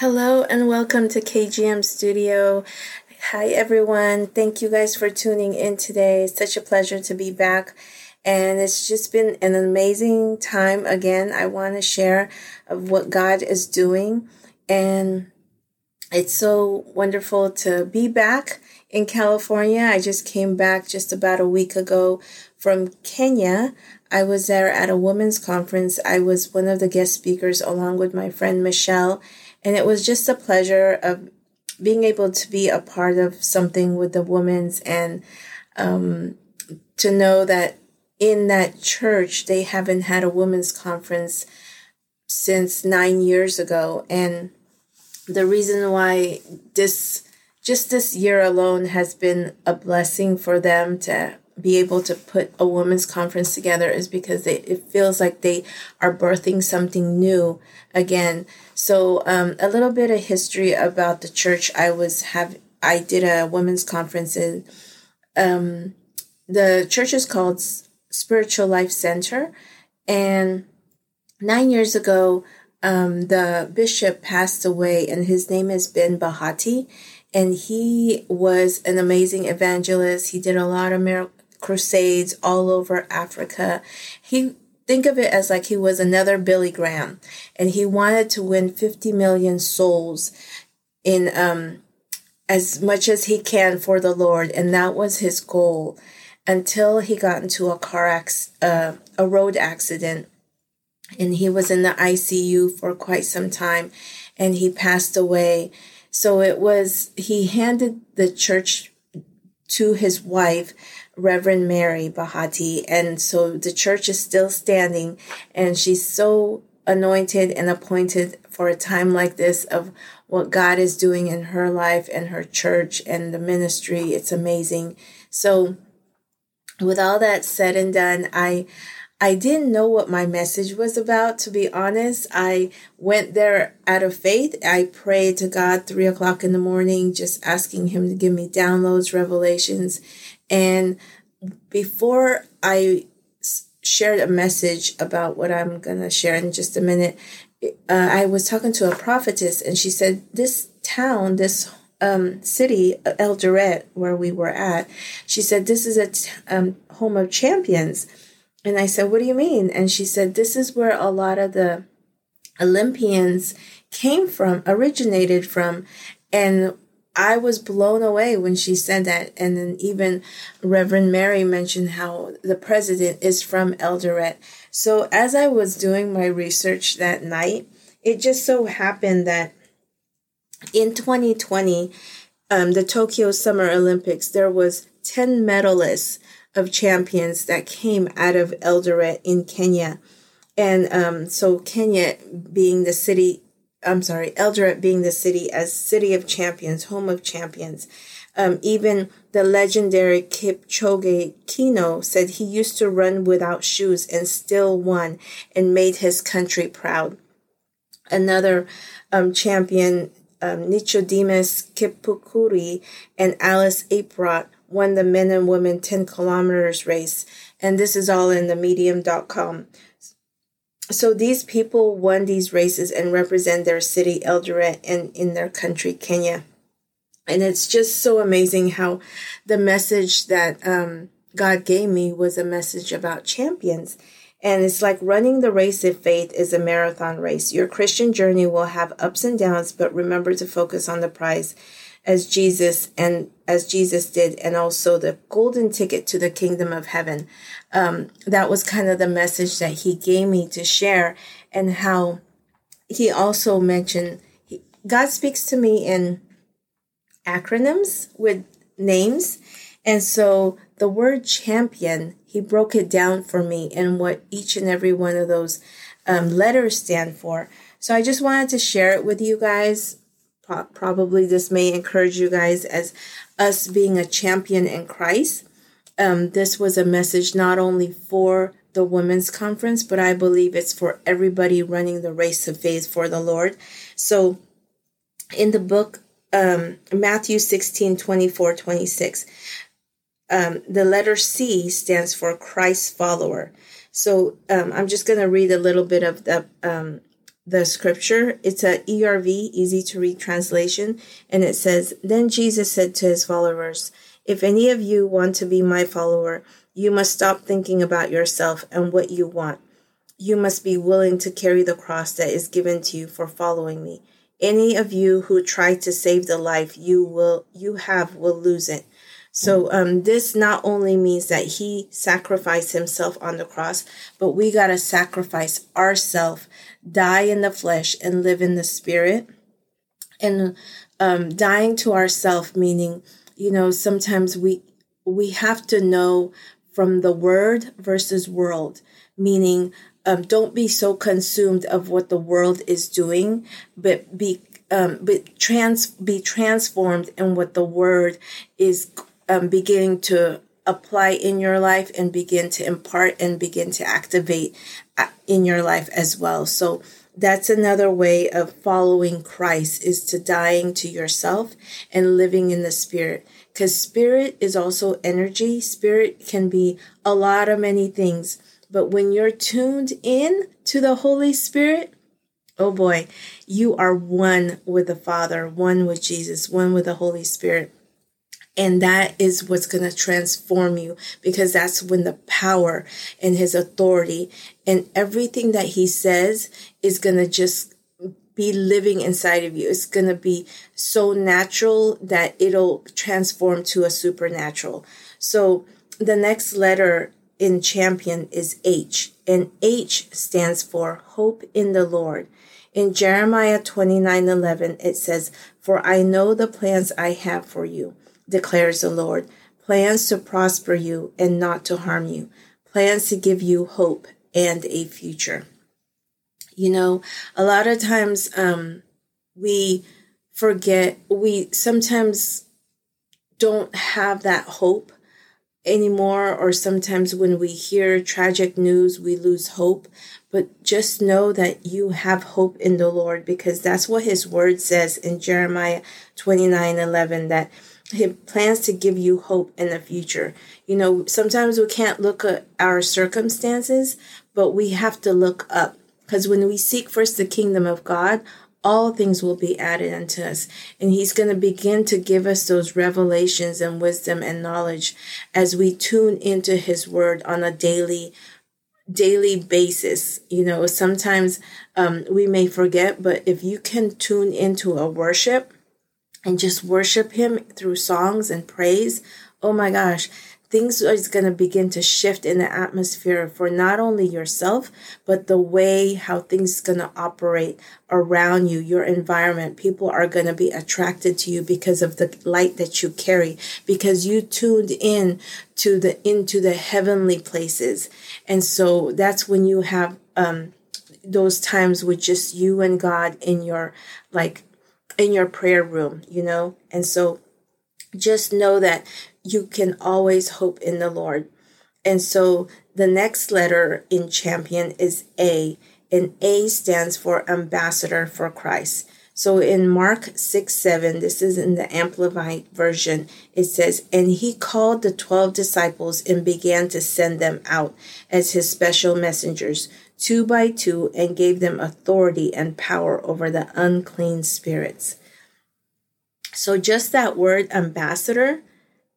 Hello and welcome to KGM Studio. Hi everyone. Thank you guys for tuning in today. It's such a pleasure to be back. And it's just been an amazing time again. I want to share of what God is doing. And it's so wonderful to be back in California. I just came back just about a week ago from Kenya. I was there at a women's conference. I was one of the guest speakers along with my friend Michelle and it was just a pleasure of being able to be a part of something with the women's and um, to know that in that church they haven't had a women's conference since nine years ago and the reason why this just this year alone has been a blessing for them to be able to put a women's conference together is because they, it feels like they are birthing something new again. So um, a little bit of history about the church. I was have I did a women's conference in. Um, the church is called Spiritual Life Center, and nine years ago, um, the bishop passed away, and his name is Ben Bahati, and he was an amazing evangelist. He did a lot of miracles crusades all over Africa. He think of it as like he was another Billy Graham and he wanted to win 50 million souls in um as much as he can for the Lord and that was his goal until he got into a car uh, a road accident. And he was in the ICU for quite some time and he passed away. So it was he handed the church to his wife Reverend Mary Bahati. And so the church is still standing and she's so anointed and appointed for a time like this of what God is doing in her life and her church and the ministry. It's amazing. So with all that said and done, I I didn't know what my message was about, to be honest. I went there out of faith. I prayed to God three o'clock in the morning, just asking Him to give me downloads, revelations. And before I shared a message about what I'm going to share in just a minute, uh, I was talking to a prophetess and she said, This town, this um, city, Eldoret, where we were at, she said, This is a t- um, home of champions. And I said, What do you mean? And she said, This is where a lot of the Olympians came from, originated from. And I was blown away when she said that. And then even Reverend Mary mentioned how the president is from Eldoret. So as I was doing my research that night, it just so happened that in 2020, um, the Tokyo Summer Olympics, there was 10 medalists of champions that came out of Eldoret in Kenya. And um, so Kenya being the city I'm sorry, Eldoret being the city as city of champions, home of champions. Um, even the legendary Kipchoge Keino said he used to run without shoes and still won and made his country proud. Another um, champion, um, Nicodemus Kipkirui and Alice Aprot won the men and women 10 kilometers race. And this is all in the medium.com so these people won these races and represent their city Eldoret and in their country Kenya. And it's just so amazing how the message that um, God gave me was a message about champions. And it's like running the race of faith is a marathon race. Your Christian journey will have ups and downs, but remember to focus on the prize as Jesus and as Jesus did, and also the golden ticket to the kingdom of heaven. Um, that was kind of the message that he gave me to share, and how he also mentioned he, God speaks to me in acronyms with names. And so the word champion, he broke it down for me and what each and every one of those um, letters stand for. So I just wanted to share it with you guys probably this may encourage you guys as us being a champion in Christ. Um, this was a message not only for the women's conference, but I believe it's for everybody running the race of faith for the Lord. So in the book, um, Matthew 16, 24, 26, um, the letter C stands for Christ follower. So um, I'm just going to read a little bit of the um, the scripture. It's a ERV, easy to read translation, and it says, Then Jesus said to his followers, If any of you want to be my follower, you must stop thinking about yourself and what you want. You must be willing to carry the cross that is given to you for following me. Any of you who try to save the life you will you have will lose it. So um, this not only means that he sacrificed himself on the cross, but we got to sacrifice ourselves, die in the flesh and live in the spirit. And um, dying to ourselves, meaning, you know, sometimes we we have to know from the word versus world, meaning um, don't be so consumed of what the world is doing, but be um, but trans be transformed in what the word is um, beginning to apply in your life and begin to impart and begin to activate uh, in your life as well. So that's another way of following Christ is to dying to yourself and living in the spirit. Because spirit is also energy. Spirit can be a lot of many things. But when you're tuned in to the Holy Spirit, oh boy, you are one with the Father, one with Jesus, one with the Holy Spirit. And that is what's going to transform you because that's when the power and his authority and everything that he says is going to just be living inside of you. It's going to be so natural that it'll transform to a supernatural. So the next letter in champion is H, and H stands for hope in the Lord. In Jeremiah 29 11, it says, For I know the plans I have for you declares the Lord plans to prosper you and not to harm you, plans to give you hope and a future. You know, a lot of times um, we forget, we sometimes don't have that hope anymore, or sometimes when we hear tragic news, we lose hope. But just know that you have hope in the Lord because that's what his word says in Jeremiah 29 11 that he plans to give you hope in the future. You know, sometimes we can't look at our circumstances, but we have to look up. Because when we seek first the kingdom of God, all things will be added unto us. And He's going to begin to give us those revelations and wisdom and knowledge as we tune into His word on a daily daily basis you know sometimes um, we may forget but if you can tune into a worship and just worship him through songs and praise, oh my gosh, things are going to begin to shift in the atmosphere for not only yourself, but the way how things is going to operate around you, your environment. People are going to be attracted to you because of the light that you carry, because you tuned in to the, into the heavenly places. And so that's when you have, um, those times with just you and God in your like in your prayer room, you know? And so just know that you can always hope in the Lord. And so the next letter in champion is A, and A stands for ambassador for Christ. So in Mark 6 7, this is in the Amplified Version, it says, And he called the 12 disciples and began to send them out as his special messengers two by two and gave them authority and power over the unclean spirits. So, just that word ambassador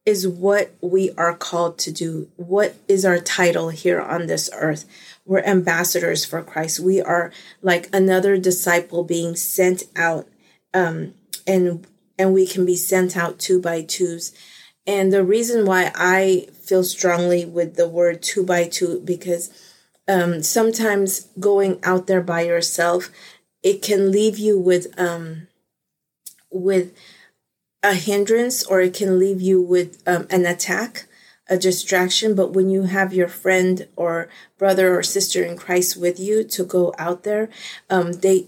is what we are called to do. What is our title here on this earth? We're ambassadors for Christ. We are like another disciple being sent out, um, and and we can be sent out two by twos. And the reason why I feel strongly with the word two by two because um, sometimes going out there by yourself, it can leave you with um, with a hindrance or it can leave you with um, an attack, a distraction. But when you have your friend or brother or sister in Christ with you to go out there, um, they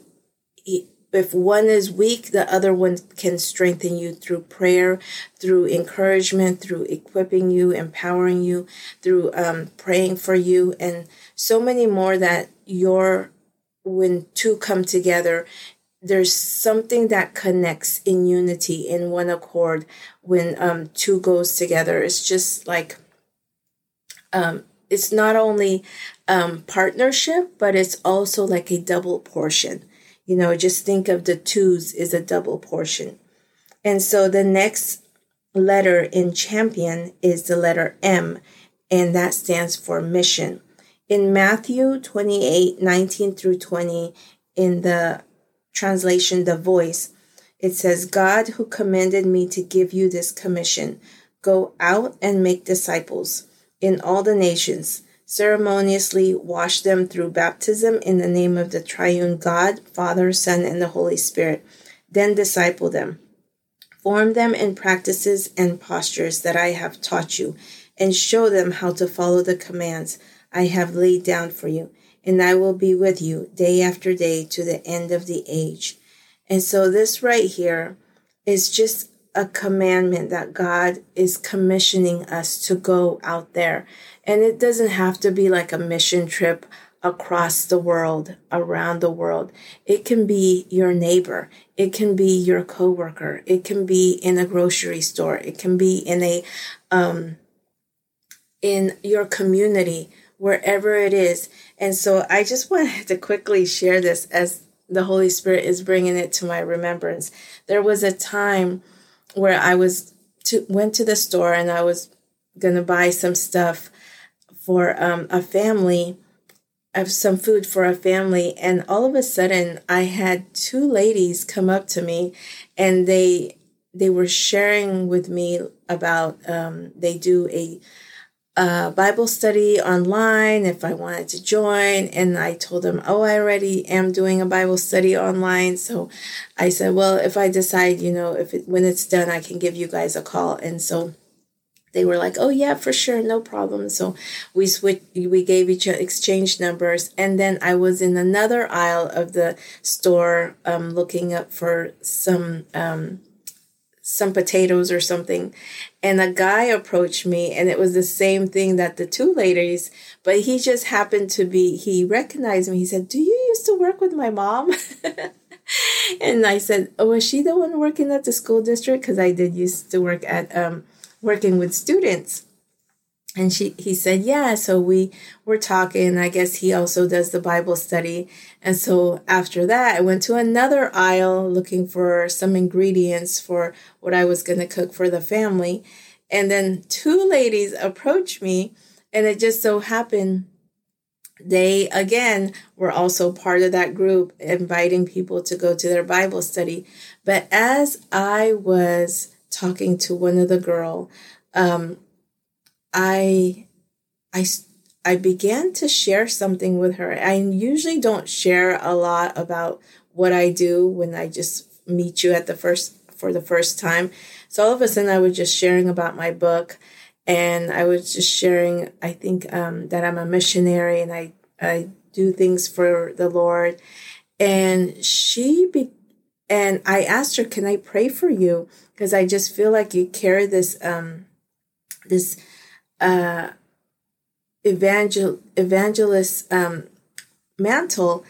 if one is weak, the other one can strengthen you through prayer, through encouragement, through equipping you, empowering you, through um, praying for you, and so many more that your when two come together, there's something that connects in unity, in one accord, when um, two goes together. It's just like um, it's not only um, partnership, but it's also like a double portion You know, just think of the twos is a double portion. And so the next letter in champion is the letter M, and that stands for mission. In Matthew 28 19 through 20, in the translation, The Voice, it says, God who commanded me to give you this commission go out and make disciples in all the nations, ceremoniously wash them through baptism in the name of the triune God, Father, Son, and the Holy Spirit. Then disciple them. Form them in practices and postures that I have taught you, and show them how to follow the commands I have laid down for you. And I will be with you day after day to the end of the age. And so, this right here is just a commandment that God is commissioning us to go out there. And it doesn't have to be like a mission trip across the world, around the world. It can be your neighbor. It can be your coworker. It can be in a grocery store. It can be in a, um, in your community, wherever it is. And so I just wanted to quickly share this as the Holy Spirit is bringing it to my remembrance. There was a time where I was to, went to the store and I was to buy some stuff for um, a family of some food for a family. And all of a sudden i had two ladies come up to me and they they were sharing with me about um, they do a, a bible study online if i wanted to join and i told them oh i already am doing a bible study online so i said well if i decide you know if it, when it's done i can give you guys a call and so they were like, "Oh yeah, for sure, no problem." So we switched, we gave each other exchange numbers, and then I was in another aisle of the store, um, looking up for some um, some potatoes or something, and a guy approached me, and it was the same thing that the two ladies, but he just happened to be he recognized me. He said, "Do you used to work with my mom?" and I said, "Oh, was she the one working at the school district? Because I did used to work at." Um, working with students and she he said yeah so we were talking. I guess he also does the bible study. And so after that i went to another aisle looking for some ingredients for what i was going to cook for the family. And then two ladies approached me and it just so happened they again were also part of that group inviting people to go to their bible study. But as i was talking to one of the girl, um, I, I, I began to share something with her. I usually don't share a lot about what I do when I just meet you at the first for the first time. So all of a sudden, I was just sharing about my book, and I was just sharing. I think um, that I'm a missionary and I I do things for the Lord. And she be, and I asked her, "Can I pray for you?" because I just feel like you carry this um this evangel evangelist um mantle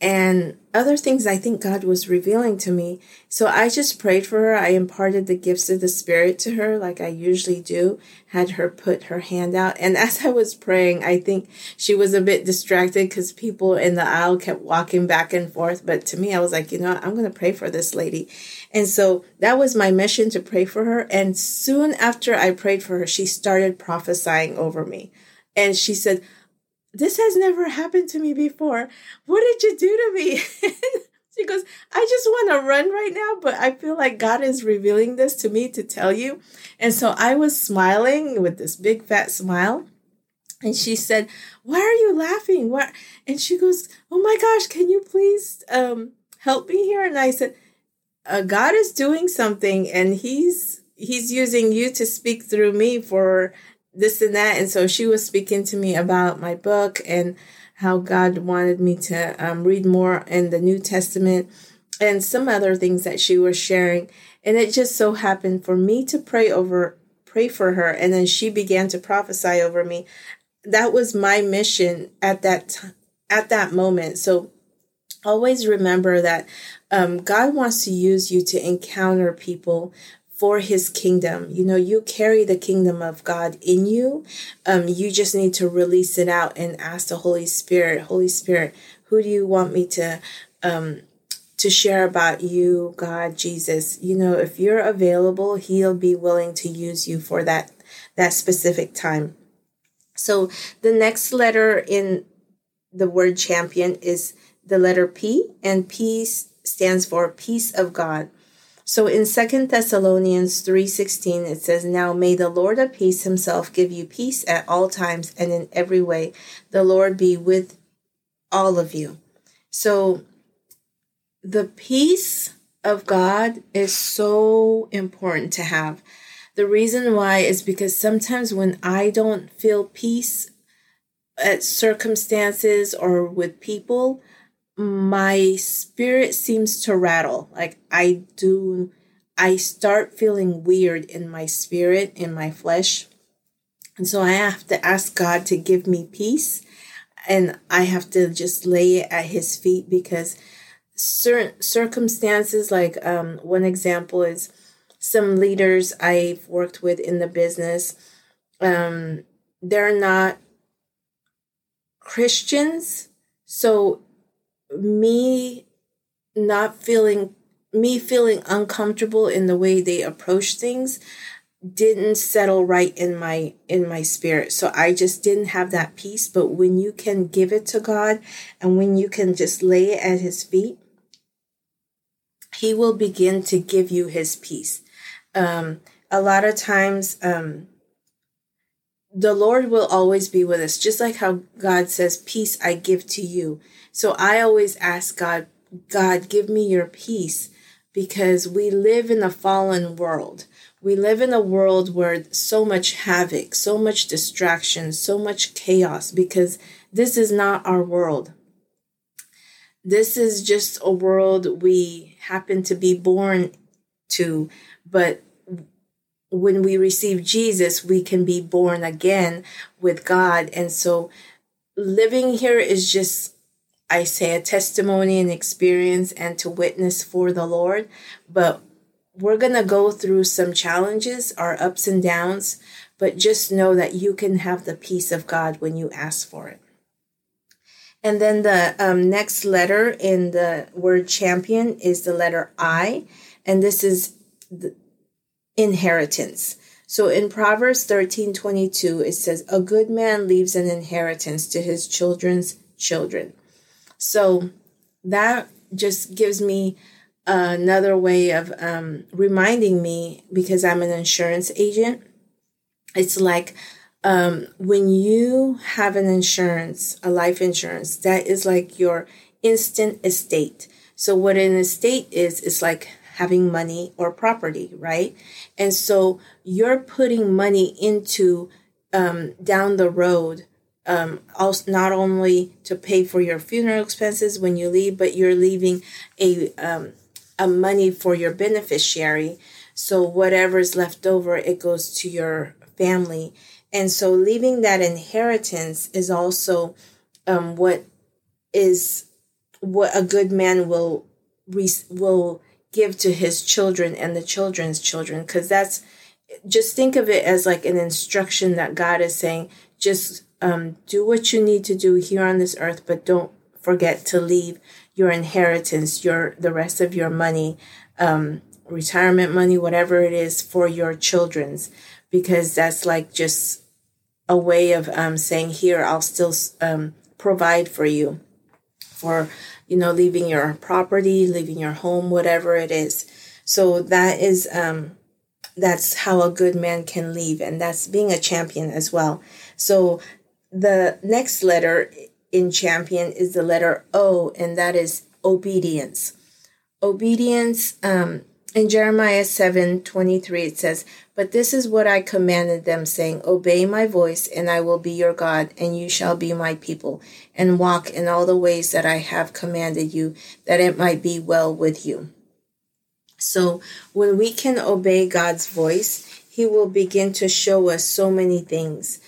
and other things I think God was revealing to me. So I just prayed for her. I imparted the gifts of the Spirit to her, like I usually do, had her put her hand out. And as I was praying, I think she was a bit distracted because people in the aisle kept walking back and forth. But to me, I was like, you know, I'm going to pray for this lady. And so that was my mission to pray for her. And soon after I prayed for her, she started prophesying over me. And she said, this has never happened to me before. What did you do to me? she goes, I just want to run right now, but I feel like God is revealing this to me to tell you. And so I was smiling with this big fat smile. And she said, Why are you laughing? What? And she goes, Oh my gosh, can you please um, help me here? And I said, uh, God is doing something and he's he's using you to speak through me for this and that. And so she was speaking to me about my book and how God wanted me to um, read more in the New Testament and some other things that she was sharing. And it just so happened for me to pray over, pray for her. And then she began to prophesy over me. That was my mission at that time, at that moment. So always remember that um, God wants to use you to encounter people for his kingdom. You know, you carry the kingdom of God in you. Um, you just need to release it out and ask the Holy Spirit, Holy Spirit, who do you want me to um, to share about you, God, Jesus. You know, if you're available, he'll be willing to use you for that that specific time. So the next letter in the word champion is the letter P, and P stands for peace of God. So in Second Thessalonians 3:16 it says now may the Lord of peace himself give you peace at all times and in every way the Lord be with all of you. So the peace of God is so important to have. The reason why is because sometimes when I don't feel peace at circumstances or with people, my spirit seems to rattle. Like I do, I start feeling weird in my spirit, in my flesh. And so I have to ask God to give me peace. And I have to just lay it at his feet because certain circumstances, like um, one example is some leaders I've worked with in the business, um, they're not Christians. So me not feeling me feeling uncomfortable in the way they approach things didn't settle right in my in my spirit. So i just didn't have that peace. But when you can give it to god and when you can just lay it at his feet he will begin to give you his peace. Um, a lot of times um, the lord will always be with us just like how god says peace i give to you so I always ask God, God, give me your peace because we live in a fallen world. We live in a world where so much havoc, so much distraction, so much chaos because this is not our world. This is just a world we happen to be born to, but when we receive Jesus, we can be born again with God. And so living here is just I say a testimony and experience and to witness for the Lord. But we're going to go through some challenges, our ups and downs, but just know that you can have the peace of God when you ask for it. And then the um, next letter in the word champion is the letter I, and this is the inheritance. So in Proverbs 13 22, it says, A good man leaves an inheritance to his children's children. So that just gives me another way of um, reminding me because I'm an insurance agent. It's like um, when you have an insurance, a life insurance, that is like your instant estate. So what an estate is, is like having money or property, right? And so you're putting money into um, down the road um, also not only to pay for your funeral expenses when you leave, but you're leaving a um, a money for your beneficiary. So whatever is left over, it goes to your family, and so leaving that inheritance is also um, what is what a good man will will give to his children and the children's children, because that's just think of it as like an instruction that God is saying. Just um, do what you need to do here on this earth, but don't forget to leave your inheritance, your the rest of your money, um, retirement money, whatever it is, for your children's, because that's like just a way of um, saying, "Here, I'll still um, provide for you," for you know, leaving your property, leaving your home, whatever it is. So that is um, that's how a good man can leave, and that's being a champion as well. So the next letter in champion is the letter O, and that is obedience. Obedience, um, in Jeremiah 7 23, it says, But this is what I commanded them, saying, Obey my voice, and I will be your God, and you shall be my people, and walk in all the ways that I have commanded you, that it might be well with you. So when we can obey God's voice, He will begin to show us so many things.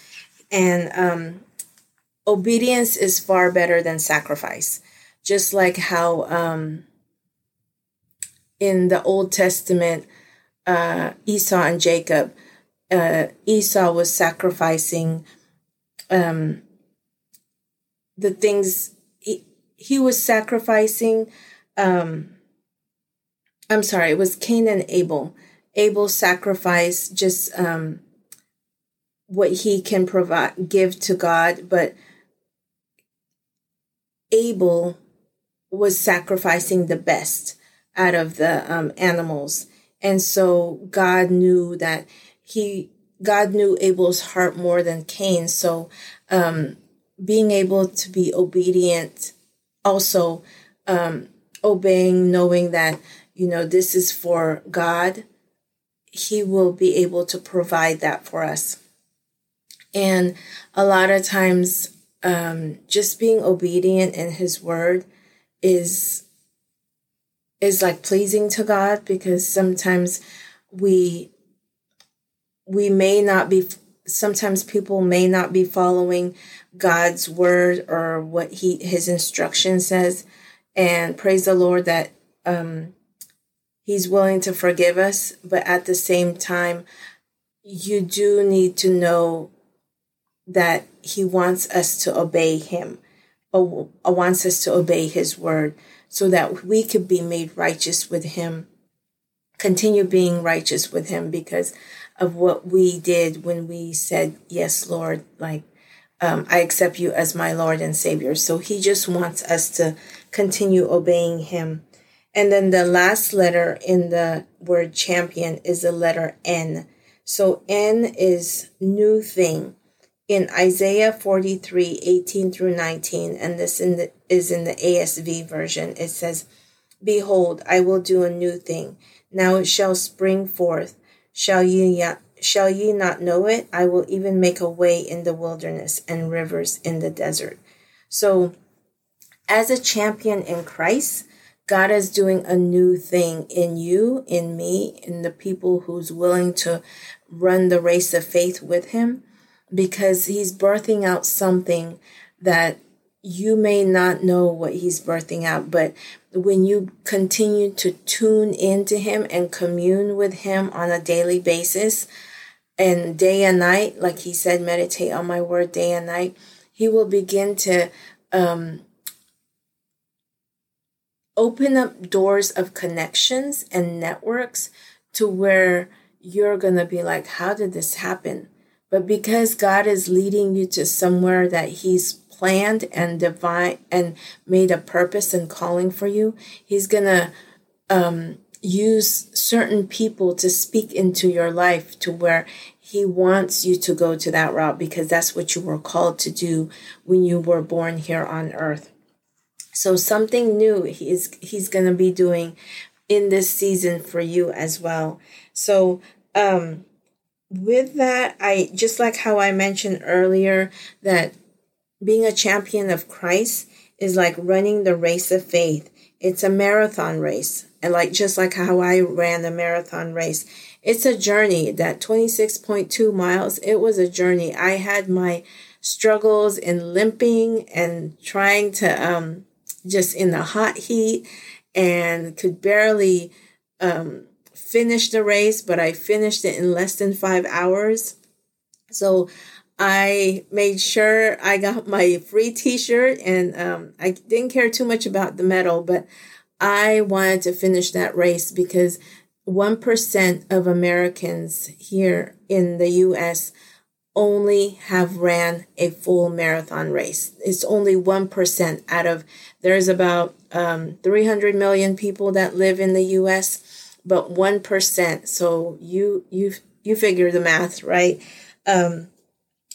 And um, obedience is far better than sacrifice. Just like how um, in the Old Testament, uh, Esau and Jacob, uh, Esau was sacrificing um, the things he, he was sacrificing um, I'm sorry, it was Cain and Abel. Abel sacrificed just um, what he can provide, give to God, but Abel was sacrificing the best out of the um, animals. And so God knew that he, God knew Abel's heart more than Cain. So, um, being able to be obedient, also, um, obeying, knowing that, you know, this is for God, he will be able to provide that for us. And a lot of times, um, just being obedient in his word is is like pleasing to God because sometimes we we may not be sometimes people may not be following God's word or what he his instruction says. And praise the Lord that um he's willing to forgive us but at the same time you do need to know that he wants us to obey him wants us to obey his word so that we could be made righteous with him. Continue being righteous with him because of what we did when we said yes lord like um, i accept you as my lord and savior. So he just wants us to continue obeying him. And then the last letter in the word champion is the letter n. So n is new thing in Isaiah 43, 18 through 19, and this in the, is in the ASV version, it says, Behold, I will do a new thing. Now it shall spring forth. Shall ye, shall ye not know it? I will even make a way in the wilderness and rivers in the desert. So, as a champion in Christ, God is doing a new thing in you, in me, in the people who's willing to run the race of faith with Him because he's birthing out something that you may not know what he's birthing out, but when you continue to tune into him and commune with him on a daily basis and day and night, like he said, meditate on my word day and night, he will begin to um, open up doors of connections and networks to where you're going to be like, how did this happen? But because God is leading you to somewhere that He's planned and divine and made a purpose and calling for you, He's going to um, use certain people to speak into your life to where He wants you to go to that route because that's what you were called to do when you were born here on earth. So something new he's he's going to be doing in this season for you as well. So um with that, I just like how I mentioned earlier that being a champion of Christ is like running the race of faith. It's a marathon race. And like just like how I ran the marathon race, it's a journey. That 26.2 miles, it was a journey. I had my struggles in limping and trying to um just in the hot heat and could barely um finish the race, but I finished it in less than five hours. So I made sure I got my free t shirt and um, I didn't care too much about the medal, but I wanted to finish that race because 1% of Americans here in the US only have ran a full marathon race. It's only 1% out of, there's about um, 300 million people that live in the US but 1%. So you, you, you figure the math, right? Um,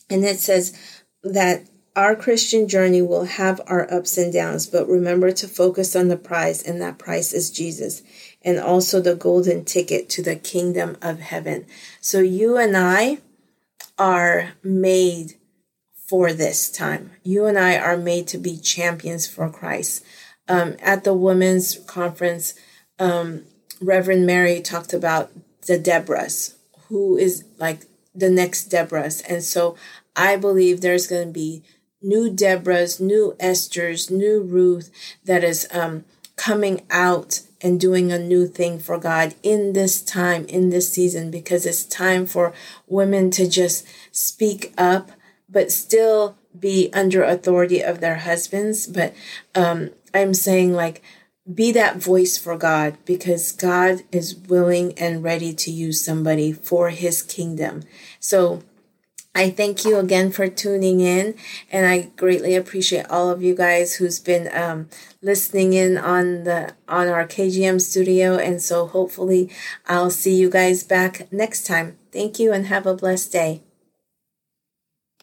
and it says that our Christian journey will have our ups and downs, but remember to focus on the prize, and that prize is Jesus, and also the golden ticket to the kingdom of heaven. So you and I are made for this time. You and I are made to be champions for Christ. Um, at the women's conference, um, Reverend Mary talked about the Deborahs, who is like the next Deborahs. And so I believe there's going to be new Deborahs, new Esther's, new Ruth that is um, coming out and doing a new thing for God in this time, in this season, because it's time for women to just speak up, but still be under authority of their husbands. But um, I'm saying, like, be that voice for God because God is willing and ready to use somebody for his kingdom. So I thank you again for tuning in, and I greatly appreciate all of you guys who's been um, listening in on the on our KGM studio. And so hopefully, I'll see you guys back next time. Thank you, and have a blessed day.